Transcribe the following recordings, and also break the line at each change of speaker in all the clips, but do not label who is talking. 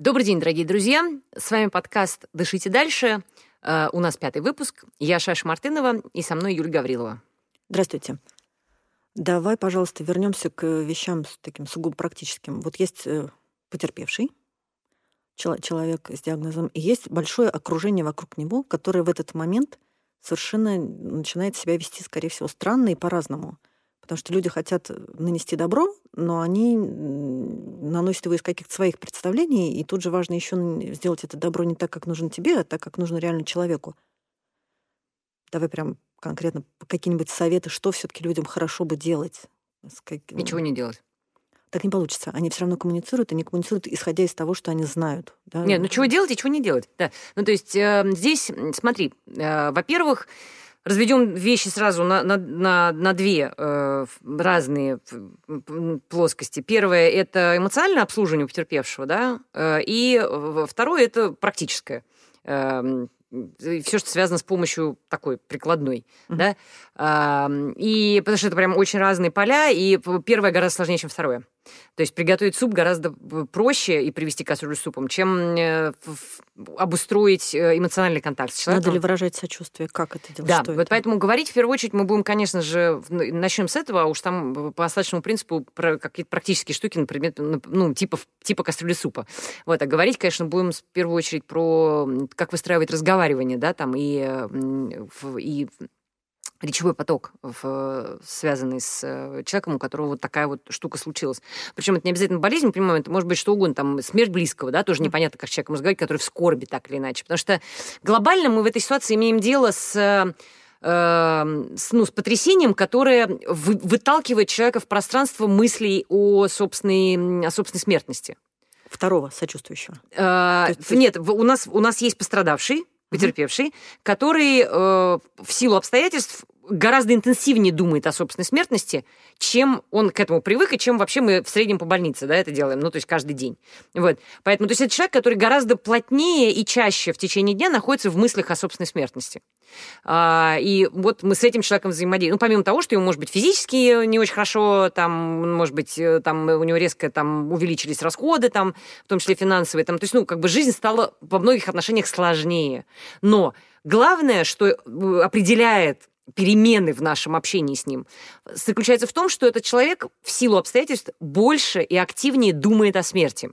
Добрый день, дорогие друзья. С вами подкаст «Дышите дальше». Э, у нас пятый выпуск. Я Шаша Мартынова и со мной Юлия Гаврилова.
Здравствуйте. Давай, пожалуйста, вернемся к вещам с таким сугубо практическим. Вот есть э, потерпевший человек с диагнозом, и есть большое окружение вокруг него, которое в этот момент совершенно начинает себя вести, скорее всего, странно и по-разному. Потому что люди хотят нанести добро, но они наносят его из каких-то своих представлений, и тут же важно еще сделать это добро не так, как нужно тебе, а так, как нужно реально человеку. Давай прям конкретно какие-нибудь советы, что все-таки людям хорошо бы делать.
Ничего не делать.
Так не получится. Они все равно коммуницируют, они коммуницируют, исходя из того, что они знают.
Да? Нет, ну чего делать и чего не делать. Да. Ну, то есть э, здесь, смотри, э, во-первых, Разведем вещи сразу на, на, на, на две э, разные плоскости. Первое – это эмоциональное обслуживание потерпевшего, да, э, и второе – это практическое. Э, все, что связано с помощью такой прикладной, mm-hmm. да, а, и потому что это прям очень разные поля, и первое гораздо сложнее, чем второе. То есть приготовить суп гораздо проще и привести кастрюлю с супом, чем э, обустроить э, эмоциональный контакт с
человеком. Надо ли выражать сочувствие? Как это делать?
Да, вот
это?
поэтому говорить в первую очередь мы будем, конечно же, начнем с этого, а уж там по остаточному принципу про какие-то практические штуки, например, ну, типа, типа кастрюли супа. Вот, а говорить, конечно, будем в первую очередь про как выстраивать разговаривание, да, там и, и речевой поток, связанный с э, человеком, у которого вот такая вот штука случилась. Причем это не обязательно болезнь, мы понимаем, это может быть что угодно, там смерть близкого, да, тоже непонятно, как человек может говорить, который в скорби так или иначе. Потому что глобально мы в этой ситуации имеем дело с э, с, ну, с потрясением, которое вы, выталкивает человека в пространство мыслей о собственной, о собственной смертности.
Второго сочувствующего.
Э, есть... Нет, у нас, у нас есть пострадавший, потерпевший, который э, в силу обстоятельств гораздо интенсивнее думает о собственной смертности, чем он к этому привык, и чем вообще мы в среднем по больнице да, это делаем, ну, то есть каждый день. Вот. Поэтому, то есть это человек, который гораздо плотнее и чаще в течение дня находится в мыслях о собственной смертности. А, и вот мы с этим человеком взаимодействуем. Ну, помимо того, что ему, может быть, физически не очень хорошо, там, может быть, э, там у него резко там увеличились расходы, там, в том числе финансовые, там, то есть, ну, как бы жизнь стала во многих отношениях сложнее. Но главное, что э, определяет перемены в нашем общении с ним, заключается в том, что этот человек в силу обстоятельств больше и активнее думает о смерти.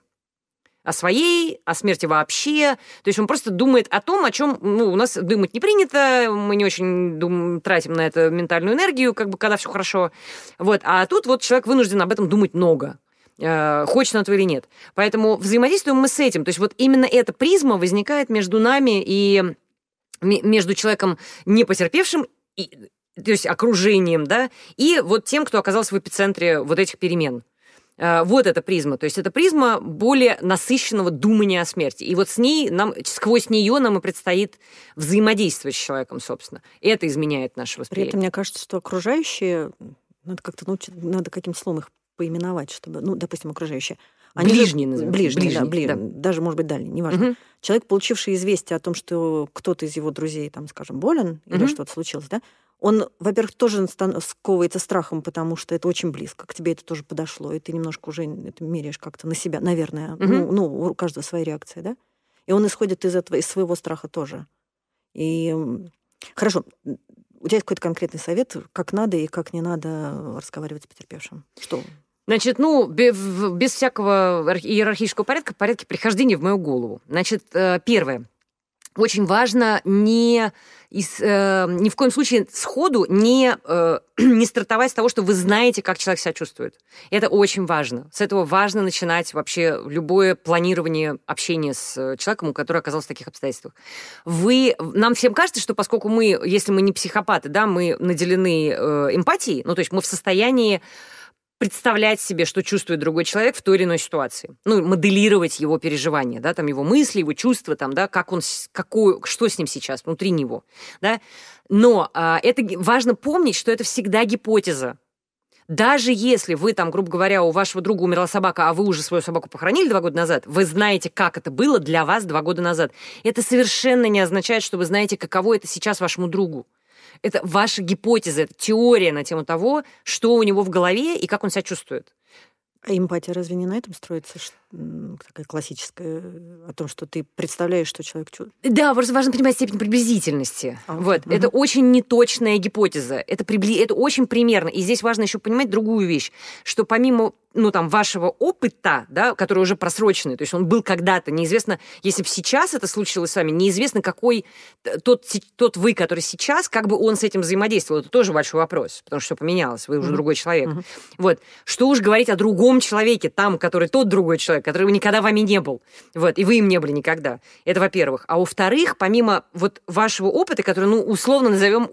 О своей, о смерти вообще. То есть он просто думает о том, о чем ну, у нас думать не принято, мы не очень дум, тратим на это ментальную энергию, как бы когда все хорошо. Вот. А тут вот человек вынужден об этом думать много э, хочет он этого или нет. Поэтому взаимодействуем мы с этим. То есть вот именно эта призма возникает между нами и между человеком, не потерпевшим, то есть окружением, да, и вот тем, кто оказался в эпицентре вот этих перемен. Э, вот эта призма. То есть это призма более насыщенного думания о смерти. И вот с ней нам, сквозь нее нам и предстоит взаимодействовать с человеком, собственно. И это изменяет наше восприятие.
При этом мне кажется, что окружающие, надо как-то научить, надо каким словом их поименовать, чтобы, ну, допустим, окружающие.
Они ближние, назовем.
Ближние, ближние, да, ближние, да. даже, может быть, дальние, неважно. Угу. Человек, получивший известие о том, что кто-то из его друзей, там, скажем, болен угу. или что-то случилось, да, он, во-первых, тоже сковывается страхом, потому что это очень близко, к тебе это тоже подошло, и ты немножко уже это меряешь как-то на себя, наверное. Угу. Ну, ну, у каждого своя реакция, да? И он исходит из этого, из своего страха тоже. И хорошо, у тебя есть какой-то конкретный совет, как надо и как не надо разговаривать с потерпевшим? Что?
Значит, ну, без всякого иерархического порядка, порядке прихождения в мою голову. Значит, э, первое. Очень важно не, из, э, ни в коем случае сходу не, э, не стартовать с того, что вы знаете, как человек себя чувствует. Это очень важно. С этого важно начинать вообще любое планирование общения с человеком, который оказался в таких обстоятельствах. Вы, нам всем кажется, что поскольку мы, если мы не психопаты, да, мы наделены э, эмпатией, ну, то есть мы в состоянии представлять себе, что чувствует другой человек в той или иной ситуации. Ну, моделировать его переживания, да, там его мысли, его чувства, там, да, как он, какую, что с ним сейчас внутри него, да. Но а, это важно помнить, что это всегда гипотеза. Даже если вы там, грубо говоря, у вашего друга умерла собака, а вы уже свою собаку похоронили два года назад, вы знаете, как это было для вас два года назад. Это совершенно не означает, что вы знаете, каково это сейчас вашему другу. Это ваша гипотеза, это теория на тему того, что у него в голове и как он себя чувствует.
А эмпатия разве не на этом строится? Такая классическая, о том, что ты представляешь, что человек чувствует.
Да, просто важно понимать степень приблизительности. А, вот. Угу. Это очень неточная гипотеза. Это, прибли... это очень примерно. И здесь важно еще понимать другую вещь, что помимо ну, там, вашего опыта, да, который уже просроченный, то есть он был когда-то, неизвестно, если бы сейчас это случилось с вами, неизвестно, какой тот, тот вы, который сейчас, как бы он с этим взаимодействовал. Это тоже большой вопрос, потому что все поменялось, вы уже mm-hmm. другой человек. Mm-hmm. Вот. Что уж говорить о другом человеке, там, который тот другой человек, который никогда вами не был. Вот. И вы им не были никогда. Это во-первых. А во-вторых, помимо вот вашего опыта, который, ну, условно назовем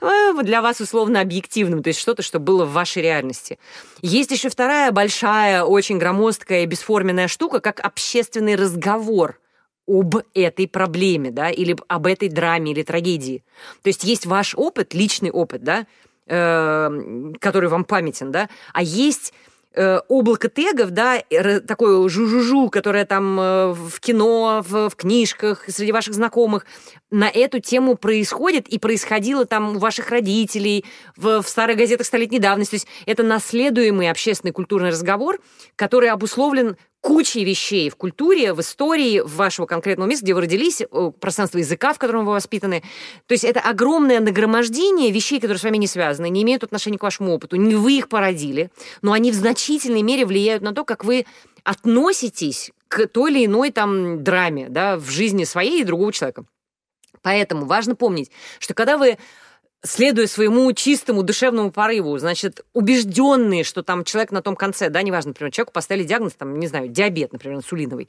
для вас условно объективным, то есть что-то, что было в вашей реальности. Есть еще вторая такая большая, очень громоздкая бесформенная штука, как общественный разговор об этой проблеме, да, или об этой драме или трагедии. То есть есть ваш опыт, личный опыт, да, э, который вам памятен, да, а есть э, облако тегов, да, такое жу-жу-жу, которое там э, в кино, в, в книжках, среди ваших знакомых, на эту тему происходит и происходило там у ваших родителей, в, в старых газетах столетней давности. То есть это наследуемый общественный культурный разговор, который обусловлен кучей вещей в культуре, в истории в вашего конкретного места, где вы родились, пространство языка, в котором вы воспитаны. То есть это огромное нагромождение вещей, которые с вами не связаны, не имеют отношения к вашему опыту. Не вы их породили, но они в значительной мере влияют на то, как вы относитесь к той или иной там драме да, в жизни своей и другого человека. Поэтому важно помнить, что когда вы следуя своему чистому душевному порыву, значит, убежденные, что там человек на том конце, да, неважно, например, человеку поставили диагноз, там, не знаю, диабет, например, инсулиновый.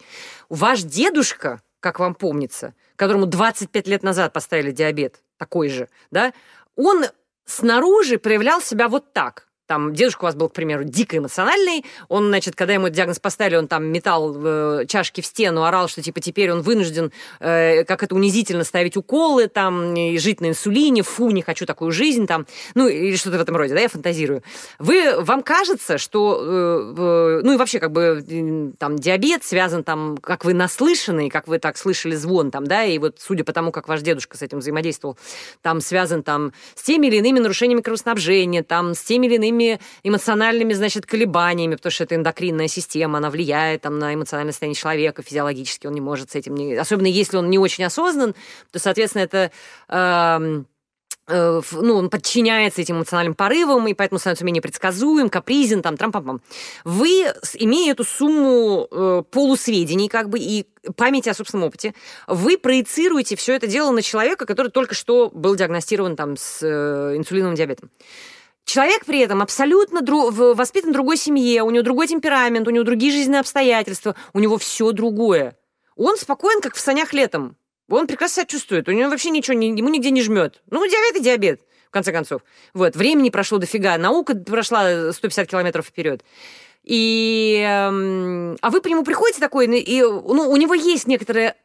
Ваш дедушка, как вам помнится, которому 25 лет назад поставили диабет, такой же, да, он снаружи проявлял себя вот так там дедушка у вас был, к примеру, дико эмоциональный, он, значит, когда ему диагноз поставили, он там метал э, чашки в стену, орал, что, типа, теперь он вынужден, э, как это унизительно, ставить уколы, там, и жить на инсулине, фу, не хочу такую жизнь, там, ну, или что-то в этом роде, да, я фантазирую. Вы, вам кажется, что, э, ну, и вообще, как бы, там, диабет связан, там, как вы наслышаны, как вы так слышали звон, там, да, и вот, судя по тому, как ваш дедушка с этим взаимодействовал, там, связан, там, с теми или иными нарушениями кровоснабжения, там, с теми или иными разными эмоциональными, значит, колебаниями, потому что это эндокринная система, она влияет там, на эмоциональное состояние человека, физиологически он не может с этим... Не... Особенно если он не очень осознан, то, соответственно, это... Э, ну, он подчиняется этим эмоциональным порывам, и поэтому становится менее предсказуем, капризен, там, трам пам Вы, имея эту сумму э, полусведений, как бы, и памяти о собственном опыте, вы проецируете все это дело на человека, который только что был диагностирован там с э, инсулиновым диабетом. Человек при этом абсолютно дру... воспитан в другой семье, у него другой темперамент, у него другие жизненные обстоятельства, у него все другое. Он спокоен, как в санях летом. Он прекрасно себя чувствует, у него вообще ничего, ему нигде не жмет. Ну, диабет и диабет, в конце концов. Вот, времени прошло дофига, наука прошла 150 километров вперед. И, эм, а вы по нему приходите такой, и ну, у него есть некоторые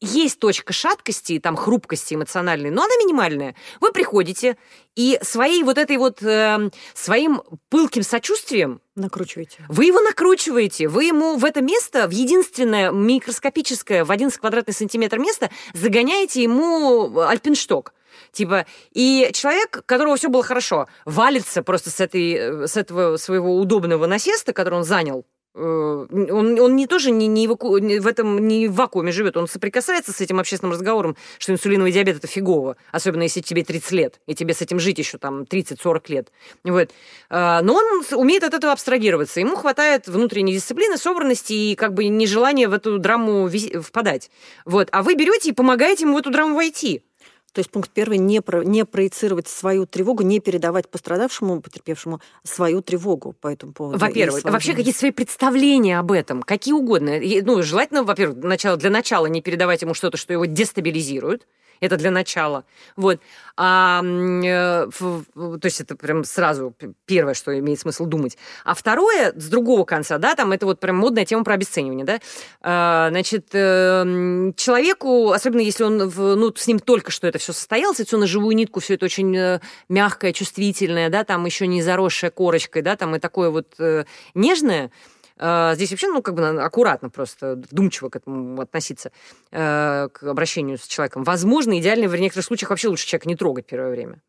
есть точка шаткости, там, хрупкости эмоциональной, но она минимальная. Вы приходите и своей вот этой вот, э, своим пылким сочувствием
Накручиваете.
Вы его накручиваете. Вы ему в это место, в единственное микроскопическое, в 11 квадратный сантиметр место, загоняете ему альпиншток. Типа, и человек, которого все было хорошо, валится просто с, этой, э, с этого своего удобного насеста, который он занял, он, он не тоже не, не эваку... в этом не в вакууме живет, он соприкасается с этим общественным разговором, что инсулиновый диабет это фигово, особенно если тебе 30 лет, и тебе с этим жить еще там 30-40 лет. Вот. А, но он умеет от этого абстрагироваться, ему хватает внутренней дисциплины, собранности и как бы нежелания в эту драму впадать. Вот. А вы берете и помогаете ему в эту драму войти.
То есть пункт первый не, про, не проецировать свою тревогу, не передавать пострадавшему, потерпевшему свою тревогу по этому поводу.
Во-первых, вообще какие-то свои представления об этом, какие угодно. Ну, желательно, во-первых, начало, для начала не передавать ему что-то, что его дестабилизирует. Это для начала. Вот. А, э, то есть это прям сразу первое, что имеет смысл думать. А второе, с другого конца, да, там это вот прям модная тема про обесценивание, да. А, значит, э, человеку, особенно если он, в, ну, с ним только что это все состоялось, это все на живую нитку, все это очень э, мягкое, чувствительное, да, там еще не заросшее корочкой, да, там и такое вот нежное, здесь вообще, ну, как бы аккуратно просто, вдумчиво к этому относиться, э, к обращению с человеком. Возможно, идеально в некоторых случаях вообще лучше человека не трогать первое время.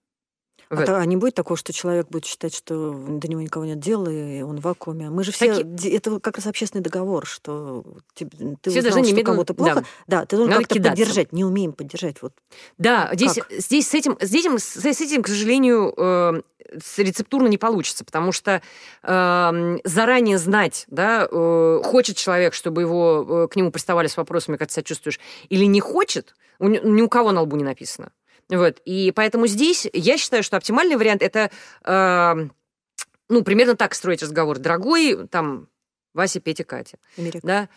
А, вот. а не будет такого, что человек будет считать, что до него никого нет дела, и он в вакууме? Мы же все... Таки... Это как раз общественный договор, что ты, ты все узнал, что кому-то плохо. Да, да ты должен как-то поддержать. Не умеем поддержать. Вот.
Да, здесь, здесь, с этим, с, этим, с этим, к сожалению, э, рецептурно не получится, потому что э, заранее знать, да, э, хочет человек, чтобы его э, к нему приставали с вопросами, как ты себя чувствуешь, или не хочет, у, ни у кого на лбу не написано. Вот. И поэтому здесь я считаю, что оптимальный вариант это, э, ну, примерно так строить разговор. Дорогой, там, Вася, Петя, Катя.
Эрик.
Да?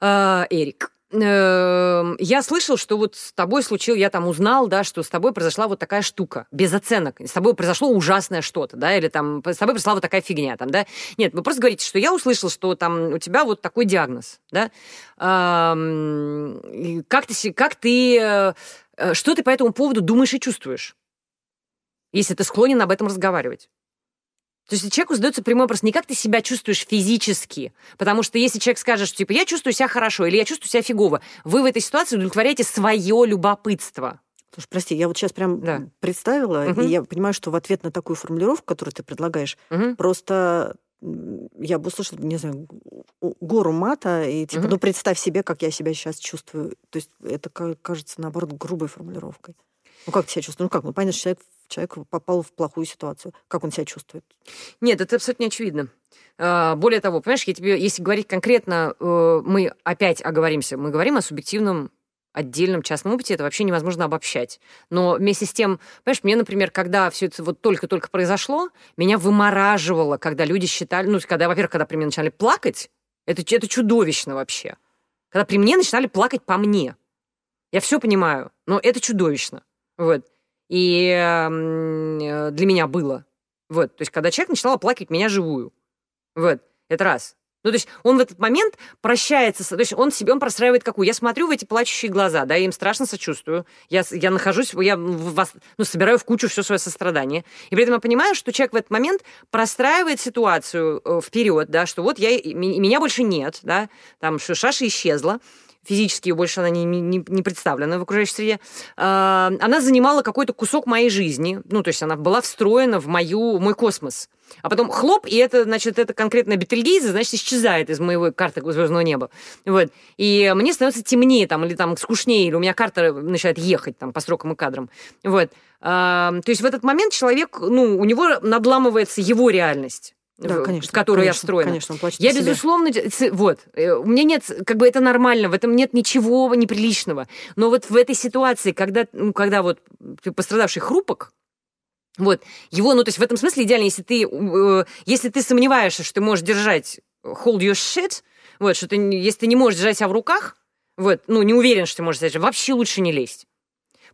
Э, Эрик. Эм, я слышал, что вот с тобой случилось, я там узнал, да, что с тобой произошла вот такая штука, без оценок. С тобой произошло ужасное что-то, да, или там с тобой произошла вот такая фигня, там, да. Нет, вы просто говорите, что я услышал, что там у тебя вот такой диагноз, да. Как ты, как ты, э, э, что ты по этому поводу думаешь и чувствуешь, если ты склонен об этом разговаривать? То есть человеку задается прямой вопрос, не как ты себя чувствуешь физически, потому что если человек скажет, что типа я чувствую себя хорошо или я чувствую себя фигово, вы в этой ситуации удовлетворяете свое любопытство.
Слушай, прости, я вот сейчас прям да. представила, угу. и я понимаю, что в ответ на такую формулировку, которую ты предлагаешь, угу. просто я бы услышала, не знаю, гору мата, и типа, угу. ну представь себе, как я себя сейчас чувствую. То есть это кажется, наоборот, грубой формулировкой. Ну как ты себя чувствуешь? Ну как? Ну понятно, что человек человек попал в плохую ситуацию. Как он себя чувствует?
Нет, это абсолютно очевидно. А, более того, понимаешь, я тебе, если говорить конкретно, э, мы опять оговоримся, мы говорим о субъективном отдельном частном опыте, это вообще невозможно обобщать. Но вместе с тем, понимаешь, мне, например, когда все это вот только-только произошло, меня вымораживало, когда люди считали, ну, когда, во-первых, когда при мне начали плакать, это, это чудовищно вообще. Когда при мне начинали плакать по мне. Я все понимаю, но это чудовищно. Вот. И э, для меня было. Вот. То есть, когда человек начинал оплакивать меня живую. Вот. Это раз. Ну, то есть он в этот момент прощается, то есть он себе, он простраивает какую. Я смотрю в эти плачущие глаза, да, я им страшно сочувствую. Я, я нахожусь, я вас, ну, собираю в кучу все свое сострадание. И при этом я понимаю, что человек в этот момент простраивает ситуацию э, вперед, да, что вот я, меня больше нет, да, там, что Шаша исчезла физически больше она не, не, не представлена в окружающей среде, а, она занимала какой-то кусок моей жизни, ну, то есть она была встроена в мою, мой космос. А потом хлоп, и это, значит, это конкретно Бетельгейзе, значит, исчезает из моего карты звездного неба. Вот. И мне становится темнее там, или там скучнее, или у меня карта начинает ехать там по строкам и кадрам. Вот. А, то есть в этот момент человек, ну, у него надламывается его реальность да, конечно, в которую конечно, я встроена.
Конечно, он плачет
я, безусловно, вот, э, у меня нет, как бы это нормально, в этом нет ничего неприличного. Но вот в этой ситуации, когда, ну, когда вот пострадавший хрупок, вот, его, ну, то есть в этом смысле идеально, если ты, э, если ты сомневаешься, что ты можешь держать hold your shit, вот, что ты, если ты не можешь держать себя в руках, вот, ну, не уверен, что ты можешь держать, вообще лучше не лезть.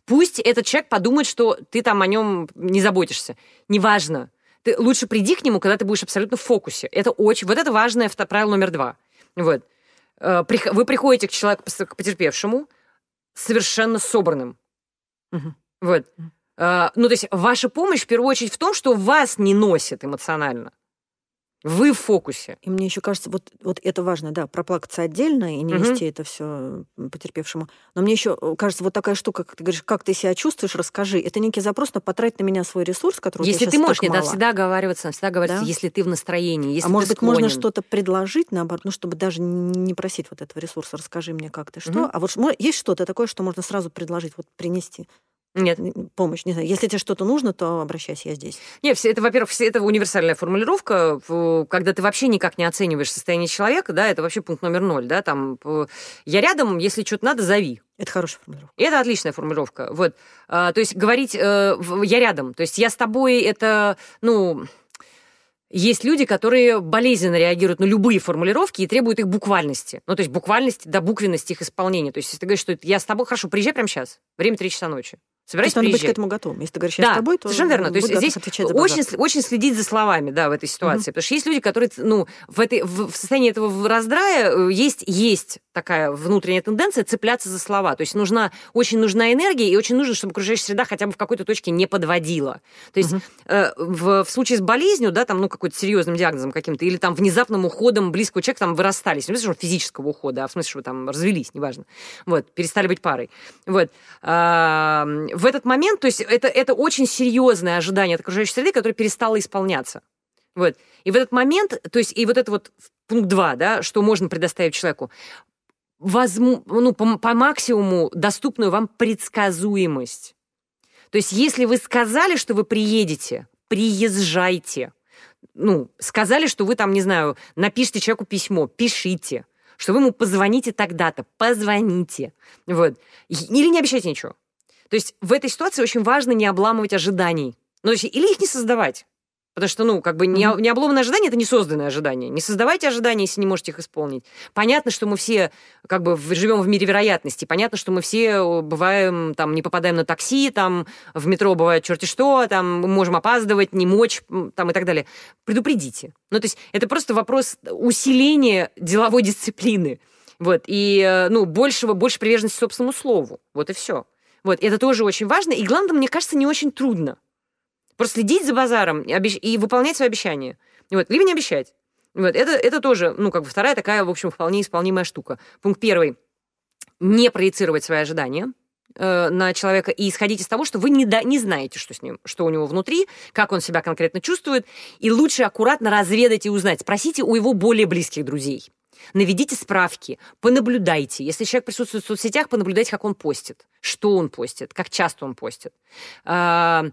Пусть этот человек подумает, что ты там о нем не заботишься. Неважно ты лучше приди к нему, когда ты будешь абсолютно в фокусе. Это очень... Вот это важное правило номер два. Вот. Э, вы приходите к человеку, к потерпевшему, совершенно собранным. Угу. Вот. Угу. Ну, то есть ваша помощь в первую очередь в том, что вас не носит эмоционально. Вы в фокусе.
И мне еще кажется, вот, вот это важно, да, проплакаться отдельно и не угу. вести это все потерпевшему. Но мне еще э, кажется, вот такая штука, как ты говоришь, как ты себя чувствуешь, расскажи. Это некий запрос на потратить на меня свой ресурс, который
Если ты можешь,
нет,
да, всегда оговариваться, всегда говорится, да? если ты в настроении, если
А может быть,
склонен.
можно что-то предложить, наоборот, ну, чтобы даже не просить вот этого ресурса, расскажи мне как ты, что. Угу. А вот есть что-то такое, что можно сразу предложить, вот принести.
Нет.
Помощь, не знаю. Если тебе что-то нужно, то обращайся, я здесь.
Нет, все это, во-первых, все это универсальная формулировка, когда ты вообще никак не оцениваешь состояние человека, да, это вообще пункт номер ноль, да, там, я рядом, если что-то надо, зови.
Это хорошая формулировка.
Это отличная формулировка. Вот. А, то есть говорить э, я рядом, то есть я с тобой, это, ну, есть люди, которые болезненно реагируют на любые формулировки и требуют их буквальности. Ну, то есть буквальности до буквенности их исполнения. То есть, если ты говоришь, что я с тобой, хорошо, приезжай прямо сейчас, время 3 часа ночи.
Собираюсь
надо
быть к этому готовым. Если ты говоришь, я
да,
с тобой, то
совершенно верно. То есть здесь очень, очень следить за словами, да, в этой ситуации. Угу. Потому что есть люди, которые, ну, в, этой, в, в состоянии этого раздрая э, есть, есть такая внутренняя тенденция цепляться за слова. То есть нужна, очень нужна энергия, и очень нужно, чтобы окружающая среда хотя бы в какой-то точке не подводила. То есть угу. э, в, в случае с болезнью, да, там, ну, какой-то серьезным диагнозом каким-то, или там внезапным уходом близкого человека, там, вы расстались, не в смысле, физического ухода, а в смысле, что вы там развелись, неважно. Вот, перестали быть парой. Вот. В этот момент, то есть это, это очень серьезное ожидание от окружающей среды, которое перестало исполняться. Вот. И в этот момент, то есть и вот это вот пункт 2, да, что можно предоставить человеку, возьму, ну, по, по максимуму доступную вам предсказуемость. То есть если вы сказали, что вы приедете, приезжайте. Ну, сказали, что вы там, не знаю, напишите человеку письмо, пишите. Что вы ему позвоните тогда-то, позвоните. Вот. Или не обещайте ничего. То есть в этой ситуации очень важно не обламывать ожиданий. Ну, или их не создавать. Потому что, ну, как бы не, не обломанное ожидание – это не созданное ожидание. Не создавайте ожидания, если не можете их исполнить. Понятно, что мы все как бы живем в мире вероятности. Понятно, что мы все бываем, там, не попадаем на такси, там, в метро бывает черти что, там, мы можем опаздывать, не мочь, там, и так далее. Предупредите. Ну, то есть это просто вопрос усиления деловой дисциплины. Вот, и, э, ну, большего, больше приверженности собственному слову. Вот и все. Вот, это тоже очень важно. И главное, мне кажется, не очень трудно. Просто следить за базаром и, обещ... и выполнять свои обещания. Вот. Либо не обещать. Вот. Это, это тоже, ну, как бы вторая такая, в общем, вполне исполнимая штука. Пункт первый. Не проецировать свои ожидания э, на человека и исходить из того, что вы не, да, не знаете, что с ним, что у него внутри, как он себя конкретно чувствует, и лучше аккуратно разведать и узнать. Спросите у его более близких друзей. Наведите справки, понаблюдайте. Если человек присутствует в соцсетях, понаблюдайте, как он постит, что он постит, как часто он постит. А,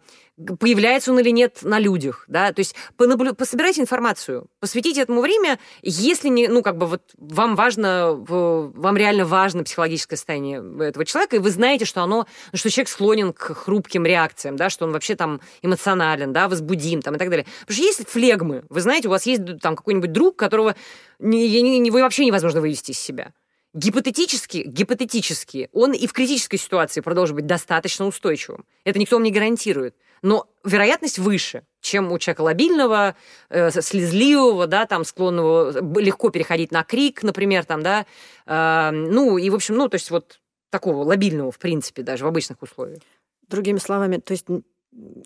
появляется он или нет на людях, да, то есть понаблю... пособирайте информацию, посвятите этому время, если не, ну, как бы вот вам важно, вам реально важно психологическое состояние этого человека, и вы знаете, что оно, что человек склонен к хрупким реакциям, да, что он вообще там эмоционален, да, возбудим, там, и так далее. Потому что есть флегмы, вы знаете, у вас есть там какой-нибудь друг, которого не, не, не, вообще невозможно вывести из себя. Гипотетически, гипотетически, он и в критической ситуации продолжит быть достаточно устойчивым. Это никто вам не гарантирует но вероятность выше, чем у человека лобильного, э, слезливого, да, там, склонного легко переходить на крик, например, там, да, э, ну, и, в общем, ну, то есть вот такого лобильного, в принципе, даже в обычных условиях.
Другими словами, то есть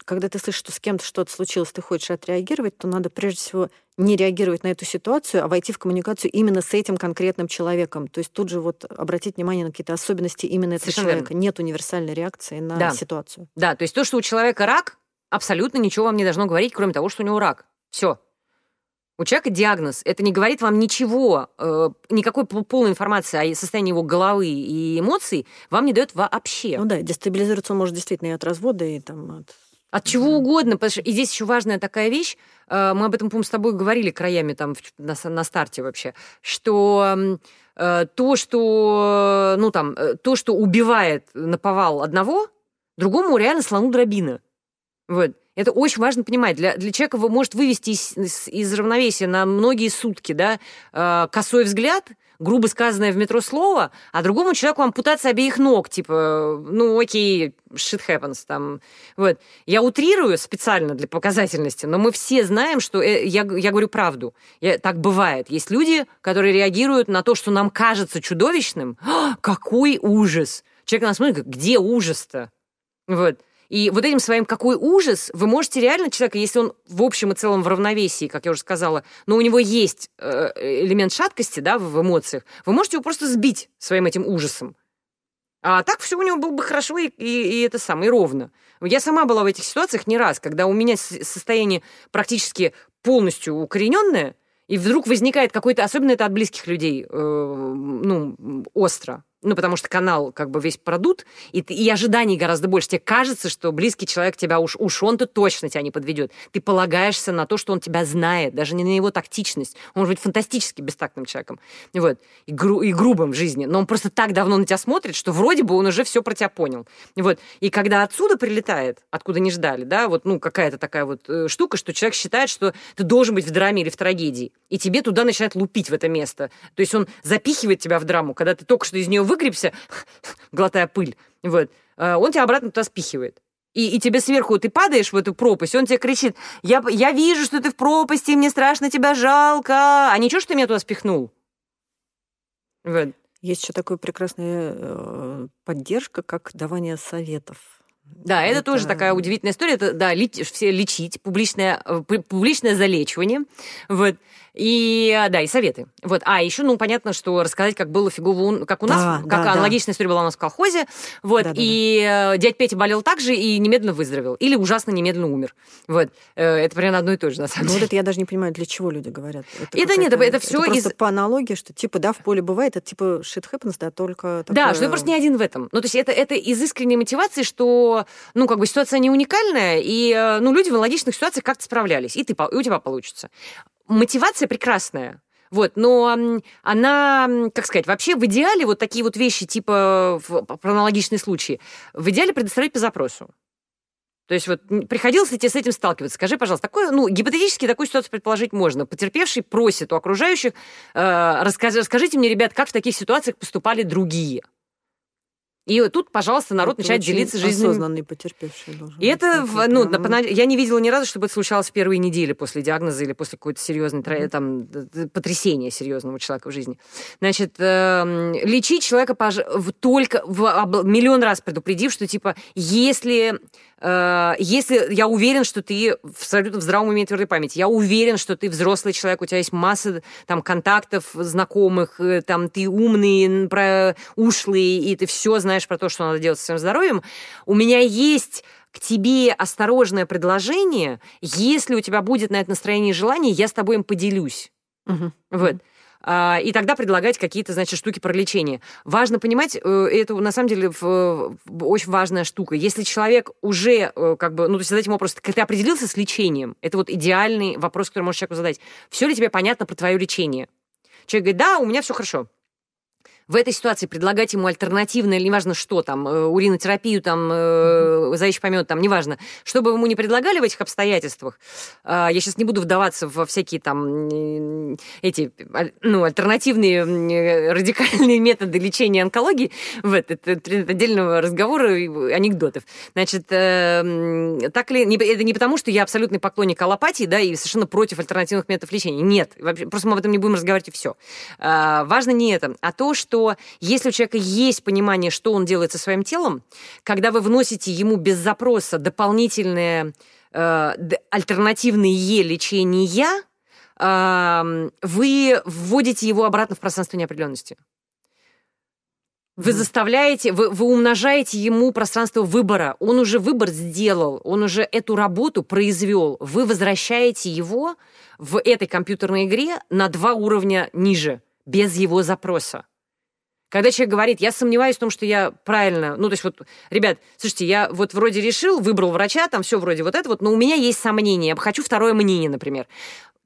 когда ты слышишь, что с кем-то что-то случилось, ты хочешь отреагировать, то надо прежде всего не реагировать на эту ситуацию, а войти в коммуникацию именно с этим конкретным человеком. То есть тут же вот обратить внимание на какие-то особенности именно этого Совершенно человека. Верно. Нет универсальной реакции на да. ситуацию.
Да, то есть то, что у человека рак, абсолютно ничего вам не должно говорить, кроме того, что у него рак. Все. У человека диагноз. Это не говорит вам ничего, э, никакой полной информации о состоянии его головы и эмоций вам не дает вообще.
Ну да, дестабилизироваться он может действительно и от развода, и там от
от чего угодно. Потому что, и здесь еще важная такая вещь, э, мы об этом, по-моему, с тобой говорили краями там на, на старте вообще, что э, то, что, ну, там, э, то, что убивает наповал одного, другому реально слону дробина. Вот. Это очень важно понимать. Для, для человека вы может вывести из, из, равновесия на многие сутки, да, э, косой взгляд, грубо сказанное в метро слово, а другому человеку ампутация обеих ног, типа, ну, окей, shit happens, там, вот. Я утрирую специально для показательности, но мы все знаем, что э, я, я говорю правду. Я, так бывает. Есть люди, которые реагируют на то, что нам кажется чудовищным. какой ужас! Человек нас смотрит, где ужас-то? Вот. И вот этим своим какой ужас, вы можете реально человека, если он в общем и целом в равновесии, как я уже сказала, но у него есть э, элемент шаткости да, в эмоциях, вы можете его просто сбить своим этим ужасом. А так все у него было бы хорошо и, и, и это самое, и ровно. Я сама была в этих ситуациях не раз, когда у меня состояние практически полностью укорененное, и вдруг возникает какой-то, особенно это от близких людей, э, ну, остро ну, потому что канал как бы весь продут, и, и ожиданий гораздо больше. Тебе кажется, что близкий человек тебя уж, уж он-то точно тебя не подведет. Ты полагаешься на то, что он тебя знает, даже не на его тактичность. Он может быть фантастически бестактным человеком, вот, и, гру, и грубым в жизни, но он просто так давно на тебя смотрит, что вроде бы он уже все про тебя понял. Вот, и когда отсюда прилетает, откуда не ждали, да, вот, ну, какая-то такая вот э, штука, что человек считает, что ты должен быть в драме или в трагедии, и тебе туда начинает лупить в это место. То есть он запихивает тебя в драму, когда ты только что из нее вы выгребся, глотая пыль, вот, э, он тебя обратно туда спихивает. И, и тебе сверху, ты падаешь в эту пропасть, он тебе кричит, я, я вижу, что ты в пропасти, мне страшно тебя жалко. А ничего, что ты меня туда спихнул?
Вот. Есть еще такая прекрасная э, поддержка, как давание советов.
Да, это, это тоже такая удивительная история. Это, да, ли, все лечить, публичное, э, публичное залечивание. Вот. И, а, да, и советы. Вот. А еще, ну, понятно, что рассказать, как было фигово, как у нас,
Да,
как
да,
аналогичная история была у нас в колхозе. Вот.
Да, да,
и э, дядь Петя болел так же и немедленно выздоровел. Или ужасно немедленно умер. Вот. Э, Это примерно одно и то же, на самом
Ну вот
деле.
это я даже не понимаю, для чего люди говорят.
Это нет,
какая-то-
это всё
просто
из-
по аналогии, что типа да, в поле бывает, это типа shit happens, да, только
Да,
такое-
что ты просто не один в этом. Ну, то есть это, это из искренней мотивации, что, ну, как бы ситуация не уникальная, и, э, ну, люди в аналогичных ситуациях как-то справлялись, и, ты, и у тебя получится. Мотивация прекрасная. Вот, но она, как сказать, вообще в идеале вот такие вот вещи, типа в, про аналогичные случаи, в идеале предоставлять по запросу. То есть вот приходилось ли тебе с этим сталкиваться? Скажи, пожалуйста, такое, ну, гипотетически такую ситуацию предположить можно. Потерпевший просит у окружающих, э, расскажи- расскажите мне, ребят, как в таких ситуациях поступали другие. И тут, пожалуйста, народ
Это
начинает делиться жизненными...
осознанный потерпевший должен
И
быть
это,
такой
ну,
прям.
я не видела ни разу, чтобы это случалось в первые недели после диагноза или после какой-то серьезной тра- там, потрясения серьезного человека в жизни. Значит, эм, лечить человека пож- в- только в об- миллион раз предупредив, что типа, если, э, если я уверен, что ты абсолютно в здравом уме твердой памяти, я уверен, что ты взрослый человек, у тебя есть масса там контактов, знакомых, э, там ты умный, про ушлый, и ты все знаешь про то, что надо делать со своим здоровьем. У меня есть к тебе осторожное предложение. Если у тебя будет на это настроение и желание, я с тобой им поделюсь.
Мгм.
Вот. А, И тогда предлагать какие-то, значит, штуки про лечение. Важно понимать, э, это на самом деле очень важная штука. Если человек уже, э, как бы, ну, то есть задать ему вопрос, ты определился с лечением? Это вот идеальный вопрос, который можешь человеку задать. Все ли тебе понятно про твое лечение? Человек говорит, да, у меня все хорошо. В этой ситуации предлагать ему альтернативное, или неважно что там, э, уринотерапию, там, э, заячий помет, там, неважно, что бы ему не предлагали в этих обстоятельствах, а, я сейчас не буду вдаваться во всякие там эти ну, альтернативные э, радикальные методы лечения онкологии, вот, это отдельного разговора и анекдотов. Значит, так ли, это не потому, что я абсолютный поклонник аллопатии, да, и совершенно против альтернативных методов лечения. Нет, вообще, просто мы об этом не будем разговаривать, и все. важно не это, а то, что если у человека есть понимание, что он делает со своим телом, когда вы вносите ему без запроса дополнительные э, альтернативные лечения, э, вы вводите его обратно в пространство неопределенности. Вы заставляете, вы, вы умножаете ему пространство выбора. Он уже выбор сделал, он уже эту работу произвел. Вы возвращаете его в этой компьютерной игре на два уровня ниже, без его запроса. Когда человек говорит, я сомневаюсь в том, что я правильно, ну, то есть вот, ребят, слушайте, я вот вроде решил, выбрал врача, там все вроде вот это вот, но у меня есть сомнения, я хочу второе мнение, например.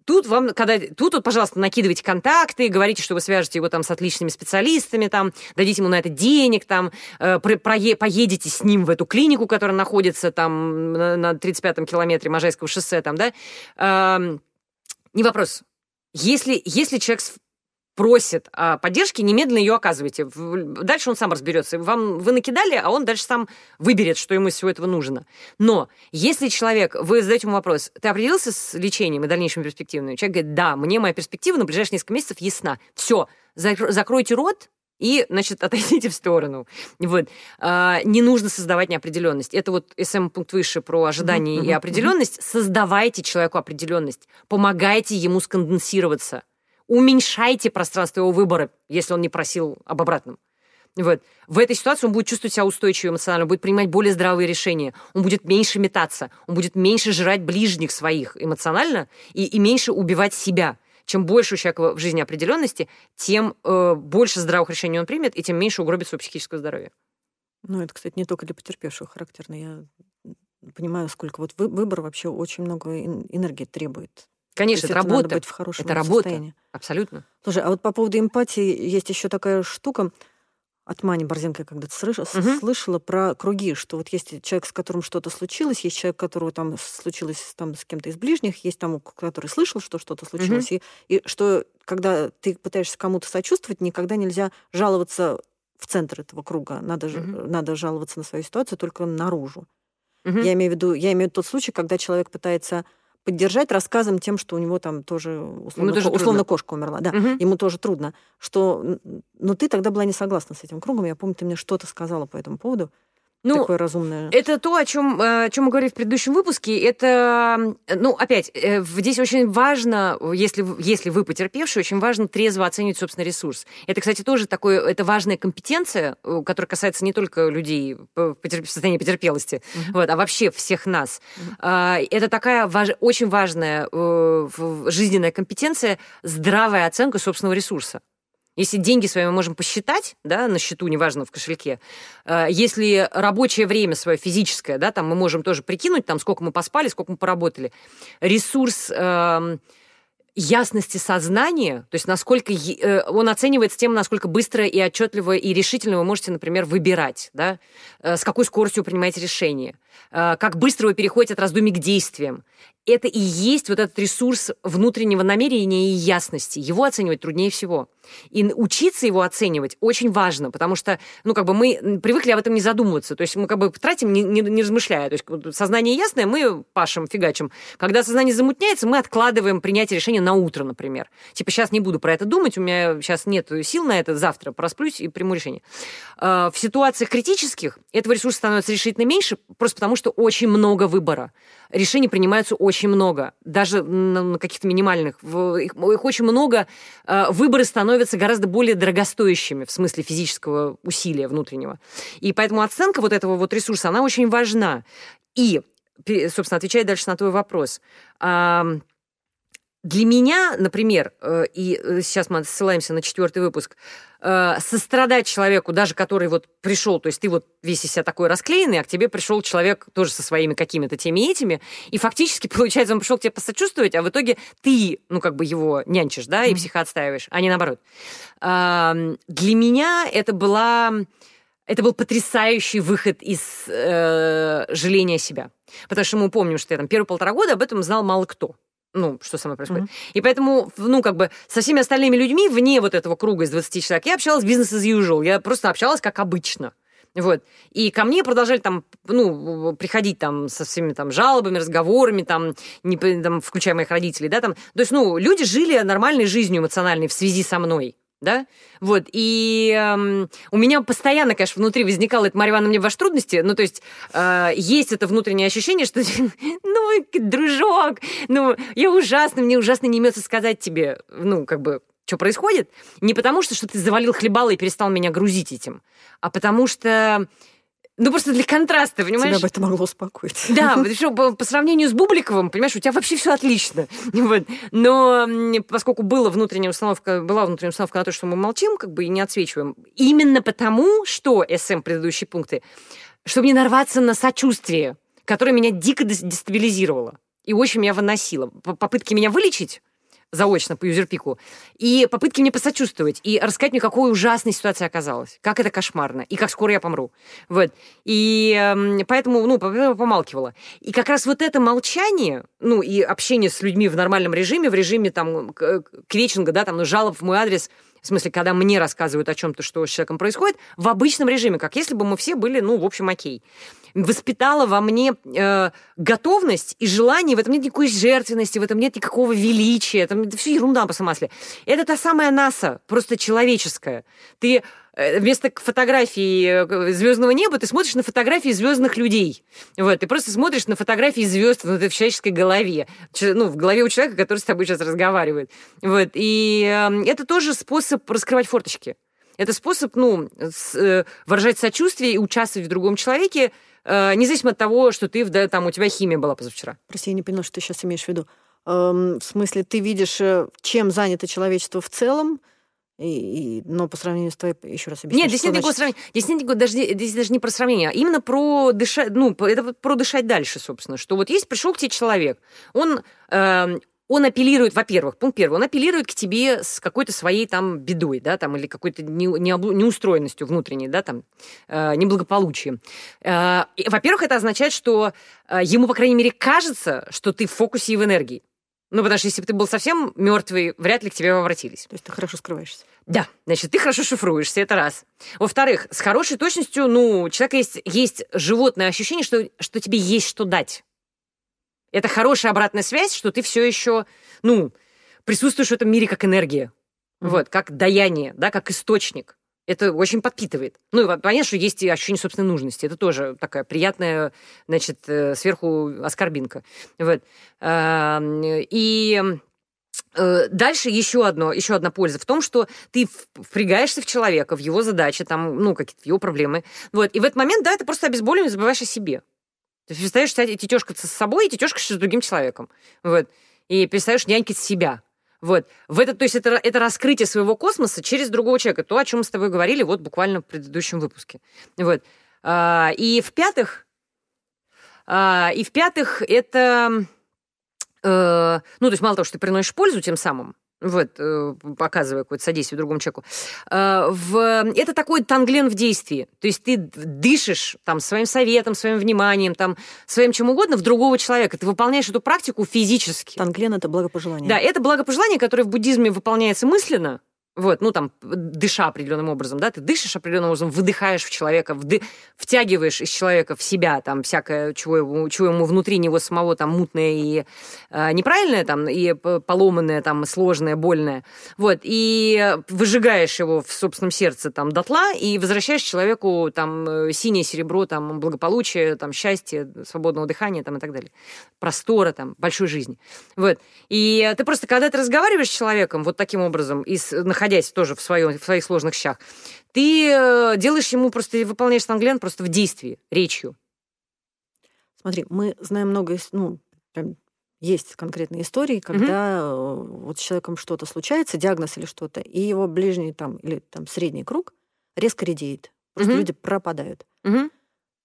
Тут вам, когда, тут, вот, пожалуйста, накидывайте контакты, говорите, что вы свяжете его там с отличными специалистами, там, дадите ему на это денег, там, э, про- прое- поедете с ним в эту клинику, которая находится там на, на 35-м километре Можайского шоссе, там, да. Эм, не вопрос. Если, если человек просит о поддержке, немедленно ее оказывайте. Дальше он сам разберется. Вам, вы накидали, а он дальше сам выберет, что ему из всего этого нужно. Но если человек, вы задаете ему вопрос, ты определился с лечением и дальнейшими перспективами? Человек говорит, да, мне моя перспектива на ближайшие несколько месяцев ясна. Все, закройте рот, и, значит, отойдите в сторону. Вот. А, не нужно создавать неопределенность. Это вот СМ-пункт выше про ожидание
Мгм,
и определенность. Создавайте человеку определенность. Помогайте ему сконденсироваться. Уменьшайте пространство его выбора, если он не просил об обратном. Вот. В этой ситуации он будет чувствовать себя устойчиво эмоционально, он будет принимать более здравые решения, он будет меньше метаться, он будет меньше жрать ближних своих эмоционально и, и меньше убивать себя. Чем больше у человека в жизни определенности, тем э, больше здравых решений он примет, и тем меньше угробит свое психическое здоровье.
Ну, это, кстати, не только для потерпевших характерно. Я понимаю, сколько вот вы- выбор вообще очень много эн- энергии требует.
Конечно, это
надо
работа.
быть в хорошем
Это работа.
состоянии.
Абсолютно.
Слушай, а вот по поводу эмпатии есть еще такая штука. От Мани Борзенко я когда-то слыш- с-
Мгм.
слышала про круги, что вот есть человек, с которым что-то случилось, есть человек, которого там случилось там с кем-то из ближних, есть там, который слышал, что что-то случилось, и, и что когда ты пытаешься кому-то сочувствовать, никогда нельзя жаловаться в центр этого круга. Надо,
Мгм.
надо жаловаться на свою ситуацию только наружу.
Мгм.
Я имею в виду, я имею в виду тот случай, когда человек пытается поддержать рассказом тем, что у него там тоже условно,
тоже
условно
трудно.
кошка умерла, да,
Мгм.
ему тоже трудно, что, но ты тогда была не согласна с этим кругом, я помню, ты мне что-то сказала по этому поводу, ну, такое разумное.
Это то, о чем, э, о чем мы говорили в предыдущем выпуске. Это, ну, опять, э, здесь очень важно, если, если вы потерпевший, очень важно трезво оценивать собственный ресурс. Это, кстати, тоже такое, это важная компетенция, э, которая касается не только людей в состоянии потерпелости, uh-huh. вот, а вообще всех нас. Uh-huh. Это такая важ, очень важная жизненная компетенция, здравая оценка собственного ресурса. Если деньги свои мы можем посчитать, да, на счету, неважно, в кошельке, э, если рабочее время свое физическое, да, там мы можем тоже прикинуть, там, сколько мы поспали, сколько мы поработали, ресурс эм, ясности сознания, то есть насколько э, он оценивается тем, насколько быстро и отчетливо и решительно вы можете, например, выбирать, да, э, с какой скоростью вы принимаете решение, как быстро вы переходите от раздумий к действиям. Это и есть вот этот ресурс внутреннего намерения и ясности. Его оценивать труднее всего. И учиться его оценивать очень важно, потому что, ну, как бы мы привыкли об этом не задумываться. То есть мы как бы тратим, не, не, не размышляя. То есть сознание ясное, мы пашем, фигачим. Когда сознание замутняется, мы откладываем принятие решения на утро, например. Типа, сейчас не буду про это думать, у меня сейчас нет сил на это, завтра просплюсь и приму решение. А, в ситуациях критических этого ресурса становится решительно меньше, просто потому что очень много выбора. Решений принимаются очень много, даже на каких-то минимальных. Их, их очень много. А, выборы становятся гораздо более дорогостоящими в смысле физического усилия внутреннего. И поэтому оценка вот этого вот ресурса, она очень важна. И, собственно, отвечая дальше на твой вопрос, для меня, например, э, и э, сейчас мы ссылаемся на четвертый выпуск, э, сострадать человеку, даже который вот пришел, то есть ты вот весь из себя такой расклеенный, а к тебе пришел человек тоже со своими какими-то теми этими, и фактически, получается, он пришел к тебе посочувствовать, а в итоге ты, ну, как бы его нянчишь, да, и психоотстаиваешь, а не наоборот. Для меня это была... Это был потрясающий выход из э, жаления себя. Потому что мы помним, что я там первые полтора года об этом знал мало кто ну, что со мной происходит. Mm-hmm. И поэтому, ну, как бы со всеми остальными людьми вне вот этого круга из 20 человек я общалась бизнес as usual. Я просто общалась как обычно. Вот. И ко мне продолжали там, ну, приходить там со всеми там жалобами, разговорами, там, не, там, включая моих родителей, да, там. То есть, ну, люди жили нормальной жизнью эмоциональной в связи со мной да, вот, и эм, у меня постоянно, конечно, внутри возникало это, Марья Ивановна, мне ваши трудности, ну, то есть э, есть это внутреннее ощущение, что, ну, дружок, ну, я ужасно, мне ужасно не имется сказать тебе, ну, как бы, что происходит, не потому что, что ты завалил хлебало и перестал меня грузить этим, а потому что ну, просто для контраста, понимаешь?
Тебя бы это могло успокоить.
Да, по, по сравнению с Бубликовым, понимаешь, у тебя вообще все отлично. Вот. Но поскольку была внутренняя установка, была внутренняя установка на то, что мы молчим, как бы и не отсвечиваем, именно потому, что СМ предыдущие пункты, чтобы не нарваться на сочувствие, которое меня дико дестабилизировало и очень меня выносило. Попытки меня вылечить заочно по юзерпику, и попытки мне посочувствовать, и рассказать мне, какой ужасной ситуация оказалась, как это кошмарно, и как скоро я помру. Вот. И э, поэтому, ну, помалкивала. И как раз вот это молчание, ну, и общение с людьми в нормальном режиме, в режиме там квечинга, да, там, ну, жалоб в мой адрес – в смысле, когда мне рассказывают о чем-то, что с человеком происходит, в обычном режиме, как если бы мы все были, ну, в общем, окей. Воспитала во мне э, готовность и желание, в этом нет никакой жертвенности, в этом нет никакого величия, это, это все ерунда по масле. Это та самая НАСА, просто человеческая. Ты вместо фотографии э, звездного неба ты смотришь на фотографии звездных людей. Вот, ты просто смотришь на фотографии звезд в человеческой голове. Ну, в голове у человека, который с тобой сейчас разговаривает. Вот, и э, это тоже способ раскрывать форточки. Это способ, ну, э, выражать сочувствие и участвовать в другом человеке, э, независимо от того, что ты, да, там, у тебя химия была позавчера.
Прости, я не поняла, что ты сейчас имеешь в виду. Эм, в смысле, ты видишь, чем занято человечество в целом, и, и, но по сравнению с твоей, еще раз объясню.
Нет, здесь нет никакого сравнения. Здесь, нет никакого, даже, здесь даже не про сравнение, а именно про дышать, ну, это про дышать дальше, собственно. Что вот есть, пришел к тебе человек, он, э, он апеллирует, во-первых, пункт первый, он апеллирует к тебе с какой-то своей там бедой, да, там, или какой-то не, не, неустроенностью внутренней, да, там, э, неблагополучием. Э, во-первых, это означает, что э, ему, по крайней мере, кажется, что ты в фокусе и в энергии. Ну, потому что если бы ты был совсем мертвый, вряд ли к тебе обратились.
То есть ты хорошо скрываешься.
Да, значит, ты хорошо шифруешься, это раз. Во-вторых, с хорошей точностью, ну, у человека есть, есть животное ощущение, что, что тебе есть что дать. Это хорошая обратная связь, что ты все еще, ну, присутствуешь в этом мире как энергия. Mm-hmm. Вот, как даяние, да, как источник. Это очень подпитывает. Ну, и понятно, что есть и ощущение собственной нужности. Это тоже такая приятная, значит, э, сверху оскорбинка. Вот. И э, Дальше еще, одно, еще одна польза в том, что ты впрягаешься в человека, в его задачи, там, ну, какие-то его проблемы. Вот. И в этот момент, да, ты просто обезболиваем, забываешь о себе. Ты перестаешь тетешкаться с собой и тетешкаешься с другим человеком. Вот. И перестаешь нянькать себя. Вот. В это, то есть это, это раскрытие своего космоса через другого человека. То, о чем мы с тобой говорили вот буквально в предыдущем выпуске. Вот. А, и в-пятых, а, и в-пятых, это... Э, ну, то есть мало того, что ты приносишь пользу тем самым, вот, э, показывая какое-то содействие другому человеку. Э, в, это такой танглен в действии. То есть ты дышишь там своим советом, своим вниманием, там, своим чем угодно в другого человека. Ты выполняешь эту практику физически.
Танглен — это благопожелание.
Да, это благопожелание, которое в буддизме выполняется мысленно, вот, ну там, дыша определенным образом, да, ты дышишь определенным образом, выдыхаешь в человека, вды... втягиваешь из человека в себя там всякое, чего ему, чего ему внутри него самого там мутное и э, неправильное, там, и поломанное, там, сложное, больное. Вот, и выжигаешь его в собственном сердце там дотла и возвращаешь человеку там э, синее серебро, там, благополучие, там, счастье, свободного дыхания, там, и так далее. Простора, там, большой жизни. Вот. И ты просто, когда ты разговариваешь с человеком вот таким образом, и находясь находясь тоже в, своем, в своих сложных щах, ты э, делаешь ему просто, выполняешь станглен просто в действии, речью.
Смотри, мы знаем много, ну, прям есть конкретные истории, когда угу. вот с человеком что-то случается, диагноз или что-то, и его ближний там или там средний круг резко редеет. Просто угу. люди пропадают.
Угу.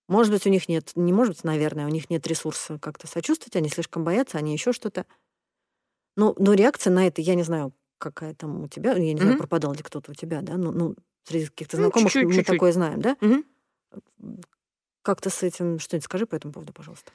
Может быть, у них нет, не может быть, наверное, у них нет ресурса как-то сочувствовать, они слишком боятся, они еще что-то. Ну, но реакция на это, я не знаю, какая там у тебя, я не mm-hmm. знаю, пропадал ли кто-то у тебя, да, ну, ну среди каких-то ну, знакомых чуть-чуть, мы чуть-чуть. такое знаем, да?
Mm-hmm.
Как то с этим, что-нибудь скажи по этому поводу, пожалуйста.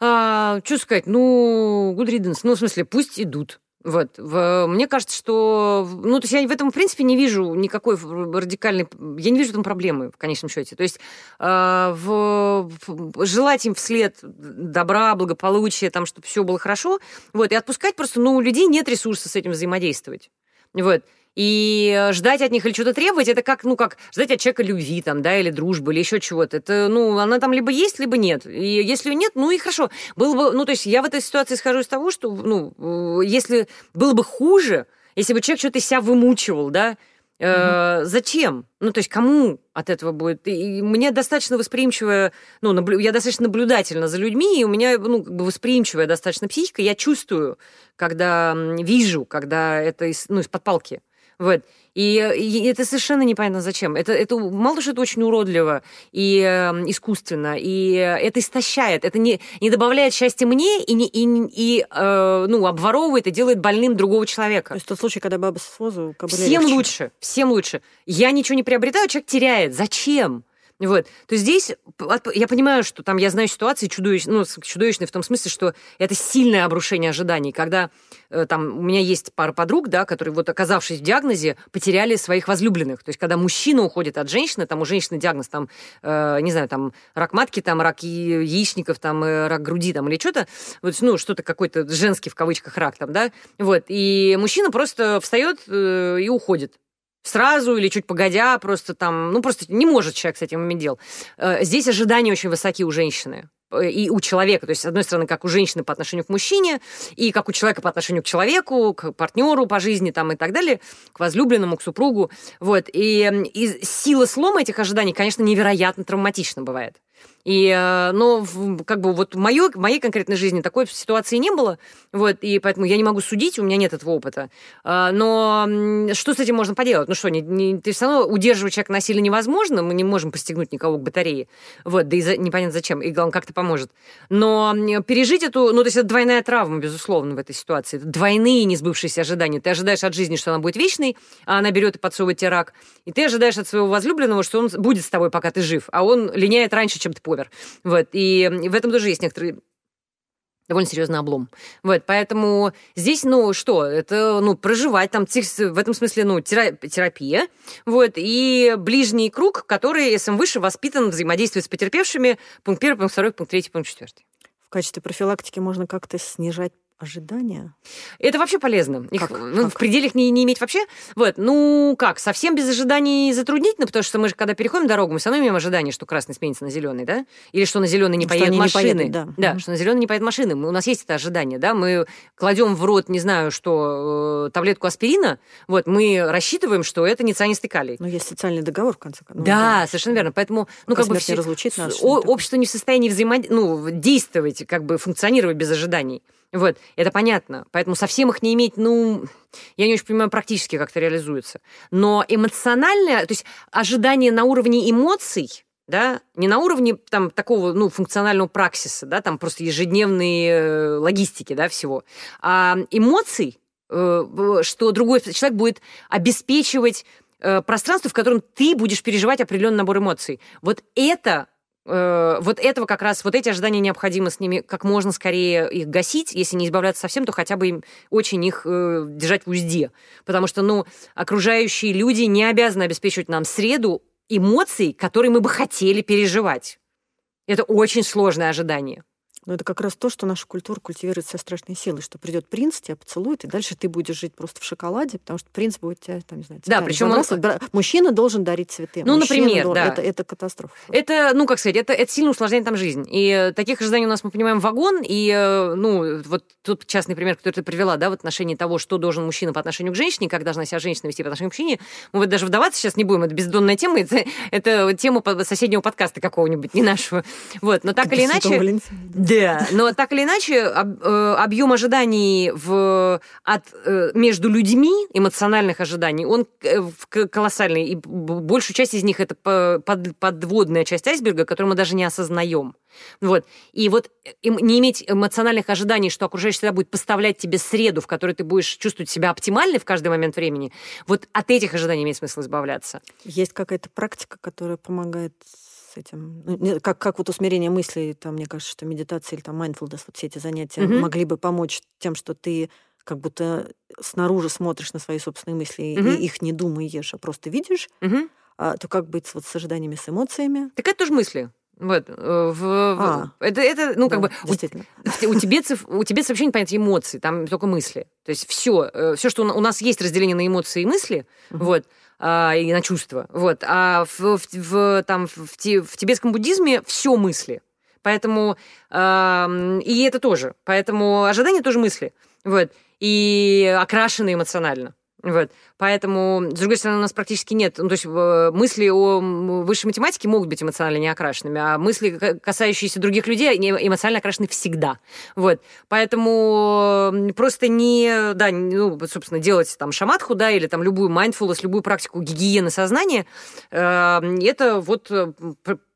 А, что сказать, ну, good riddance, ну, в смысле, пусть идут. Вот. Мне кажется, что... Ну, то есть я в этом, в принципе, не вижу никакой радикальной... Я не вижу этом проблемы, в конечном счете. То есть э, в, желать им вслед добра, благополучия, там, чтобы все было хорошо, вот, и отпускать просто, ну, у людей нет ресурса с этим взаимодействовать. Вот. И ждать от них или что-то требовать, это как, ну, как ждать от человека любви, там, да, или дружбы, или еще чего-то. Это, ну, она там либо есть, либо нет. И если ее нет, ну и хорошо. Было бы, ну, то есть я в этой ситуации схожу из того, что, ну, если было бы хуже, если бы человек что-то из себя вымучивал, да, Э, зачем? Ну, то есть кому от этого будет? И мне достаточно восприимчивая, ну, наблю, я достаточно наблюдательна за людьми, и у меня, ну, как бы восприимчивая достаточно психика. Я чувствую, когда вижу, когда это из, ну, из-под палки. Вот. И, и это совершенно непонятно зачем. Это, это мало что это очень уродливо и э, искусственно, и это истощает, это не, не добавляет счастья мне и, не, и, и э, ну, обворовывает и делает больным другого человека.
То есть тот случай, когда баба с возу
Всем легче. лучше, всем лучше. Я ничего не приобретаю, человек теряет. Зачем? Вот. То здесь я понимаю, что там я знаю ситуации чудовищные, ну, чудовищные в том смысле, что это сильное обрушение ожиданий, когда э, там у меня есть пара подруг, да, которые вот оказавшись в диагнозе, потеряли своих возлюбленных. То есть когда мужчина уходит от женщины, там у женщины диагноз там, э, не знаю, там рак матки, там рак яичников, там э, рак груди, там или что-то, вот, ну, что-то какой-то женский в кавычках рак там, да, вот, и мужчина просто встает э, и уходит сразу или чуть погодя, просто там, ну, просто не может человек с этим иметь дел. Э, здесь ожидания очень высоки у женщины э, и у человека. То есть, с одной стороны, как у женщины по отношению к мужчине, и как у человека по отношению к человеку, к партнеру по жизни там, и так далее, к возлюбленному, к супругу. Вот. И, и сила слома этих ожиданий, конечно, невероятно травматична бывает. И, э, но как бы вот в моей, в моей конкретной жизни такой ситуации не было, вот, и поэтому я не могу судить, у меня нет этого опыта. А, но что с этим можно поделать? Ну что, не, не, ты все равно удерживать человека насильно невозможно, мы не можем постигнуть никого к батарее, вот, да и за, непонятно зачем, и главное, как это поможет. Но пережить эту, ну то есть это двойная травма, безусловно, в этой ситуации. Это двойные несбывшиеся ожидания. Ты ожидаешь от жизни, что она будет вечной, а она берет и подсовывает тебе рак, и ты ожидаешь от своего возлюбленного, что он будет с тобой, пока ты жив, а он линяет раньше, чем ты повер. Вот. И в этом тоже есть некоторые довольно серьезный облом. Вот, поэтому здесь, ну, что, это, ну, проживать там, в этом смысле, ну, терапия, вот, и ближний круг, который СМ выше воспитан взаимодействует с потерпевшими, пункт первый, пункт второй, пункт третий, пункт четвертый.
В качестве профилактики можно как-то снижать ожидания?
Это вообще полезно. Их
Как?
ну,
Как?
в пределе их не, не иметь вообще. Вот, ну как, совсем без ожиданий затруднительно, потому что мы же, когда переходим дорогу, мы все равно имеем ожидание, что красный сменится на зеленый, да? Или что на зеленый не
Что
поедут
они не
машины.
поедут, да.
да
Мгм.
что на зеленый не поедут машины. Мы- у нас есть это ожидание, да? Мы кладем в рот, не знаю, что э, таблетку аспирина, вот, мы рассчитываем, что это не цианистый калий.
Ну, есть социальный договор, в конце концов. Ну,
да, совершенно верно. Поэтому, ну,
Пока
как бы все-
нас,
о- общество не в состоянии взаимодействовать, ну, действовать, как бы функционировать без ожиданий. Вот, это понятно. Поэтому совсем их не иметь, ну, я не очень понимаю практически, как это реализуется. Но эмоциональное, то есть ожидание на уровне эмоций, да, не на уровне там такого, ну, функционального праксиса, да, там просто ежедневной э, логистики, да, всего, а эмоций, э, что другой человек будет обеспечивать э, пространство, в котором ты будешь переживать определенный набор эмоций. Вот это э, вот этого как раз, вот эти ожидания необходимо с ними как можно скорее их гасить, если не избавляться совсем, то хотя бы им очень их э, держать в узде. Потому что, ну, окружающие люди не обязаны обеспечивать нам среду эмоций, которые мы бы хотели переживать. Это очень сложное ожидание.
Но это как раз то, что наша культура культивирует со страшной силой, что придет принц, тебя поцелует, и дальше ты будешь жить просто в шоколаде, потому что принц будет тебя, там, не знаю,
Да, причем он-
Мужчина должен дарить цветы.
Ну,
Мужчина
например,
дол-
да.
Это, это катастрофа.
Это, ну, как сказать, это, это сильно усложняет там жизнь. И э, таких ожиданий у нас, мы понимаем, вагон. И, э, ну, вот тут частный пример, который ты привела, да, в отношении того, что должен мужчина по отношению к женщине, как должна себя женщина вести по отношению к мужчине. Мы вот даже вдаваться сейчас не будем, это бездонная тема, это, это тема соседнего подкаста какого-нибудь, не нашего. Вот, но так или иначе...
Валентина.
Да, но так или иначе э, объем ожиданий в, от, э, между людьми, эмоциональных ожиданий, он э, колоссальный. И большую часть из них это по- под- подводная часть айсберга, которую мы даже не осознаем. Вот. И вот не иметь эмоциональных ожиданий, что окружающий среда будет поставлять тебе среду, в которой ты будешь чувствовать себя оптимальной в каждый момент времени, вот от этих ожиданий имеет смысл избавляться.
Есть какая-то практика, которая помогает с этим? Ну, как, как вот усмирение мыслей, там, мне кажется, что медитация или там mindfulness, вот все эти занятия
Мгм.
могли бы помочь тем, что ты как будто снаружи смотришь на свои собственные мысли
Мгм.
и их не думаешь, а просто видишь,
Мгм.
а, то как быть с- вот с ожиданиями, с эмоциями?
Так это тоже мысли. Вот, э, в-
А.
это, это, ну, как
Да,
бы, у- у тибетцев, у тибетцев вообще не понятие эмоций, там только мысли. То есть все, все, что у на- у нас есть разделение на эмоции и мысли,
Мгм.
вот, а, и на чувства, вот, а в, в- в- там, в, в тибетском буддизме все мысли. Поэтому, ам, и это тоже. Поэтому ожидания тоже мысли, вот, и окрашены эмоционально. Вот. Поэтому, с другой стороны, у нас практически нет. Ну, то есть э, мысли о высшей математике могут быть эмоционально не окрашенными, а мысли, ка- касающиеся других людей, они эмоционально окрашены всегда. Вот. Поэтому просто не, да, ну, собственно, делать там шаматху, да, или там любую mindfulness, любую практику гигиены сознания, э, это вот э,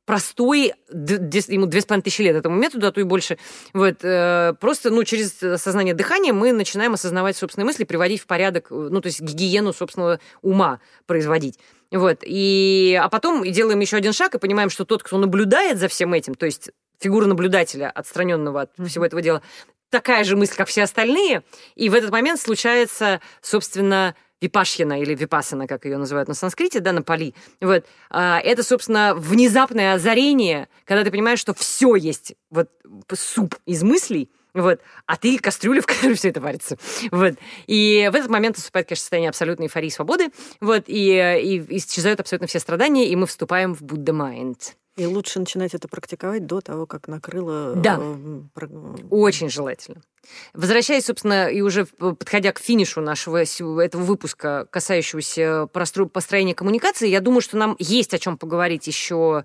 простой, ему две с половиной тысячи лет этому методу, а то и больше. Вот, э, просто, ну, через сознание дыхания мы начинаем осознавать собственные мысли, приводить в порядок, э, ну, то есть гигиену собственного ума производить. Вот, и, а потом делаем еще один шаг и понимаем, что тот, кто наблюдает за всем этим, то есть фигура наблюдателя, отстраненного от всего этого дела, такая же мысль, как все остальные, и в этот момент случается, собственно, випашьяна или випасана, как ее называют на санскрите, да, на пали. Вот. А, Это, собственно, внезапное озарение, когда ты понимаешь, что все есть, вот суп из мыслей, вот, а ты кастрюля, в которой все это варится. Вот. И в этот момент наступает, конечно, состояние абсолютной эйфории свободы, вот, и, и исчезают абсолютно все страдания, и мы вступаем в Будда Майнд.
И лучше начинать это практиковать до того, как накрыло...
Да.
э,
Очень желательно. Возвращаясь, собственно, и уже подходя к финишу нашего этого выпуска, касающегося построения коммуникации, я думаю, что нам есть о чем поговорить еще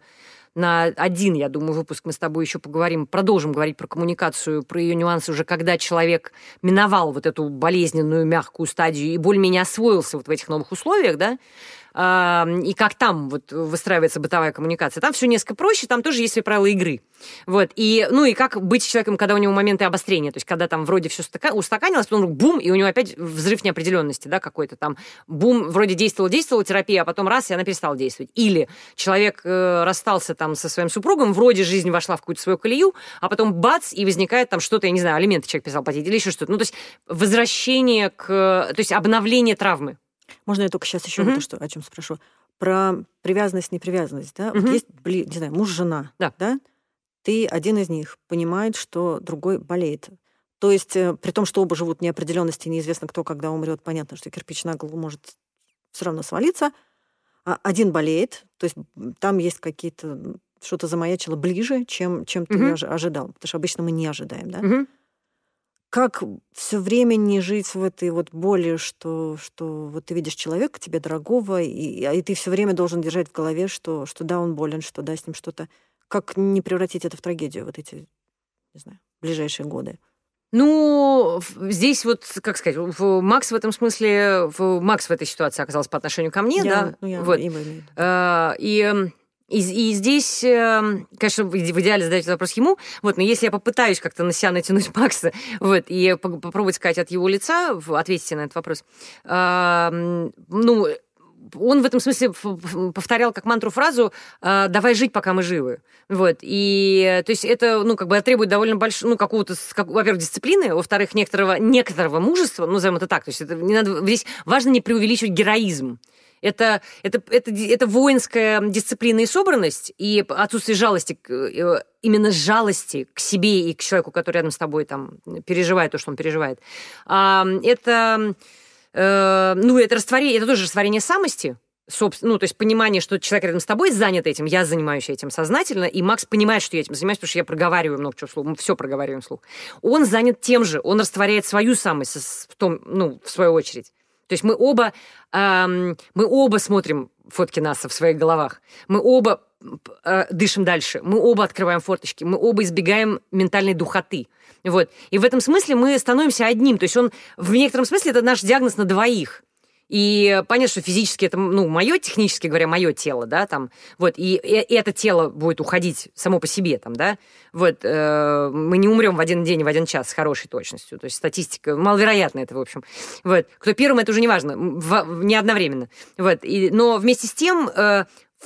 на один, я думаю, выпуск мы с тобой еще поговорим, продолжим говорить про коммуникацию, про ее нюансы уже, когда человек миновал вот эту болезненную мягкую стадию и более-менее освоился вот в этих новых условиях, да, и как там вот выстраивается бытовая коммуникация. Там все несколько проще, там тоже есть свои правила игры. Вот. И, ну и как быть человеком, когда у него моменты обострения, то есть когда там вроде все устаканилось, потом вдруг бум, и у него опять взрыв неопределенности, да, какой-то там бум, вроде действовала, действовала терапия, а потом раз, и она перестала действовать. Или человек э, расстался там со своим супругом, вроде жизнь вошла в какую-то свою колею, а потом бац, и возникает там что-то, я не знаю, алименты человек писал платить, или еще что-то. Ну, то есть возвращение к... То есть обновление травмы.
Можно я только сейчас еще
Мгм.
вот что, о чем спрошу? Про привязанность, непривязанность, да? Вот
Мгм.
есть, бли- не знаю, муж-жена,
Да.
да? Ты один из них понимает, что другой болеет. То есть, э, при том, что оба живут в неопределенности, неизвестно, кто когда умрет, понятно, что кирпич на голову может все равно свалиться. А один болеет, то есть там есть какие-то что-то замаячило ближе, чем, чем ты угу. ожидал. Потому что обычно мы не ожидаем, да?
Угу.
Как все время не жить в этой вот боли, что, что вот ты видишь человека, тебе дорогого, и, и ты все время должен держать в голове, что, что да, он болен, что да, с ним что-то. Как не превратить это в трагедию, вот эти, не знаю, ближайшие годы?
Ну, здесь вот, как сказать, Макс в этом смысле, Макс в этой ситуации оказался по отношению ко мне, я, да?
Ну, я
вот.
Именно.
А, и и, и здесь, эм, конечно, в идеале задать вопрос ему, вот, но если я попытаюсь как-то на себя натянуть Макса, вот, и попробовать сказать от его лица, ответить на этот вопрос, ну, он в этом смысле повторял как мантру фразу «А, «давай жить, пока мы живы». Вот. И, то есть, это, ну, как бы требует довольно большого, ну, какого-то, как, во-первых, дисциплины, во-вторых, некоторого, некоторого мужества, ну, назовем это так. То есть, это не надо, здесь важно не преувеличивать героизм. Это, это, это, это воинская дисциплина и собранность, и отсутствие жалости, э, именно жалости к себе и к человеку, который рядом с тобой там переживает то, что он переживает. Это Э, ну, это растворение, это тоже растворение самости, собственно, ну, то есть понимание, что человек рядом с тобой занят этим, я занимаюсь этим сознательно, и Макс понимает, что я этим занимаюсь, потому что я проговариваю много чего вслух, мы все проговариваем вслух. Он занят тем же, он растворяет свою самость в том, ну, в свою очередь. То есть мы оба, эм, мы оба смотрим фотки НАСА в своих головах. Мы оба э, дышим дальше. Мы оба открываем форточки. Мы оба избегаем ментальной духоты. Вот. И в этом смысле мы становимся одним. То есть он в некотором смысле это наш диагноз на двоих. И понятно, что физически это, ну, мое, технически говоря, мое тело, да, там, вот, и, и это тело будет уходить само по себе, там, да, вот, э, мы не умрем в один день, в один час с хорошей точностью, то есть статистика, маловероятно это, в общем, вот, кто первым, это уже не важно, не одновременно, вот, и, но вместе с тем э,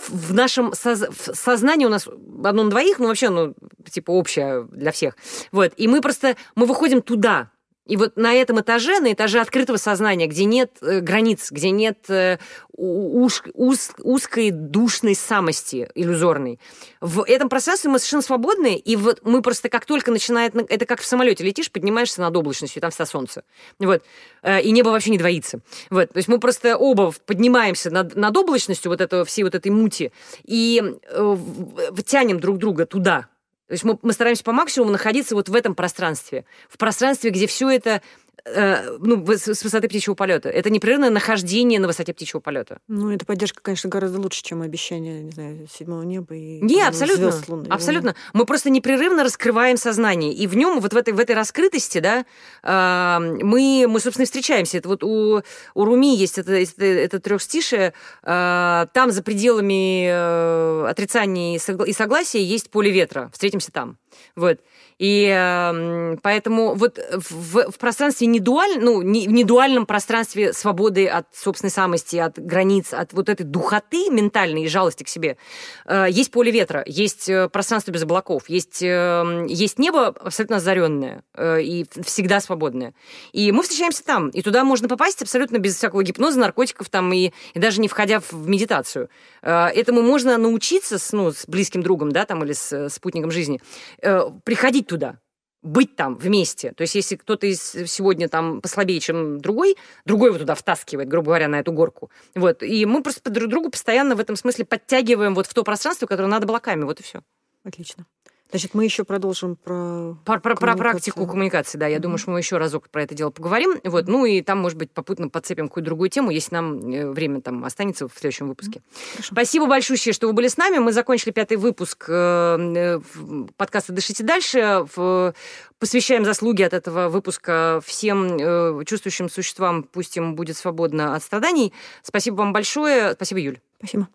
в нашем соз... в сознании у нас одно на двоих, ну вообще, ну, типа общее для всех. Вот. И мы просто, мы выходим туда, и вот на этом этаже, на этаже открытого сознания, где нет э, границ, где нет э, уж, уз, узкой душной самости иллюзорной, в этом пространстве мы совершенно свободны, и вот мы просто как только начинает... Это как в самолете летишь, поднимаешься над облачностью, там всегда солнце. Вот. Э, и небо вообще не двоится. Вот. То есть мы просто оба поднимаемся над, над облачностью вот этого, всей вот этой мути и э, тянем друг друга туда, то есть мы, мы стараемся по максимуму находиться вот в этом пространстве, в пространстве, где все это Э, ну, с, с высоты птичьего полета. Это непрерывное нахождение на высоте птичьего полета.
Ну, эта поддержка, конечно, гораздо лучше, чем обещание, не знаю, седьмого неба и
Не, абсолютно. Звезд, луны, абсолютно. Мы просто непрерывно раскрываем сознание. И в нем, вот в этой, в этой раскрытости, да, э, мы, мы, собственно, встречаемся. Это вот у, у Руми есть это, это, это трехстишее. Э, там, за пределами э, отрицания и согласия, есть поле ветра. Встретимся там. Вот. И э, поэтому вот в, в пространстве не дуаль, ну, не, в недуальном пространстве свободы от собственной самости, от границ, от вот этой духоты ментальной и жалости к себе, э, есть поле ветра, есть э, пространство без облаков, есть, э, есть небо абсолютно озаренное э, и всегда свободное. И мы встречаемся там, и туда можно попасть абсолютно без всякого гипноза, наркотиков там, и, и даже не входя в медитацию. Э, этому можно научиться с, ну, с близким другом, да, там, или с спутником жизни, э, приходить ходить туда, быть там вместе. То есть если кто-то сегодня там послабее, чем другой, другой его туда втаскивает, грубо говоря, на эту горку. Вот. И мы просто друг другу постоянно в этом смысле подтягиваем вот в то пространство, которое над облаками. Вот и все.
Отлично. Значит, мы еще продолжим про
про, про, про практику коммуникации, да. Я mm-hmm. думаю, что мы еще разок про это дело поговорим. Вот, ну и там, может быть, попутно подцепим какую-то другую тему, если нам э, время там останется в следующем выпуске. Mm-hmm. Спасибо большое, что вы были с нами. Мы закончили пятый выпуск э, э подкаста «Дышите дальше». Посвящаем заслуги от этого выпуска всем чувствующим существам. Пусть им будет свободно от страданий. Спасибо вам большое. Спасибо, Юль.
Спасибо.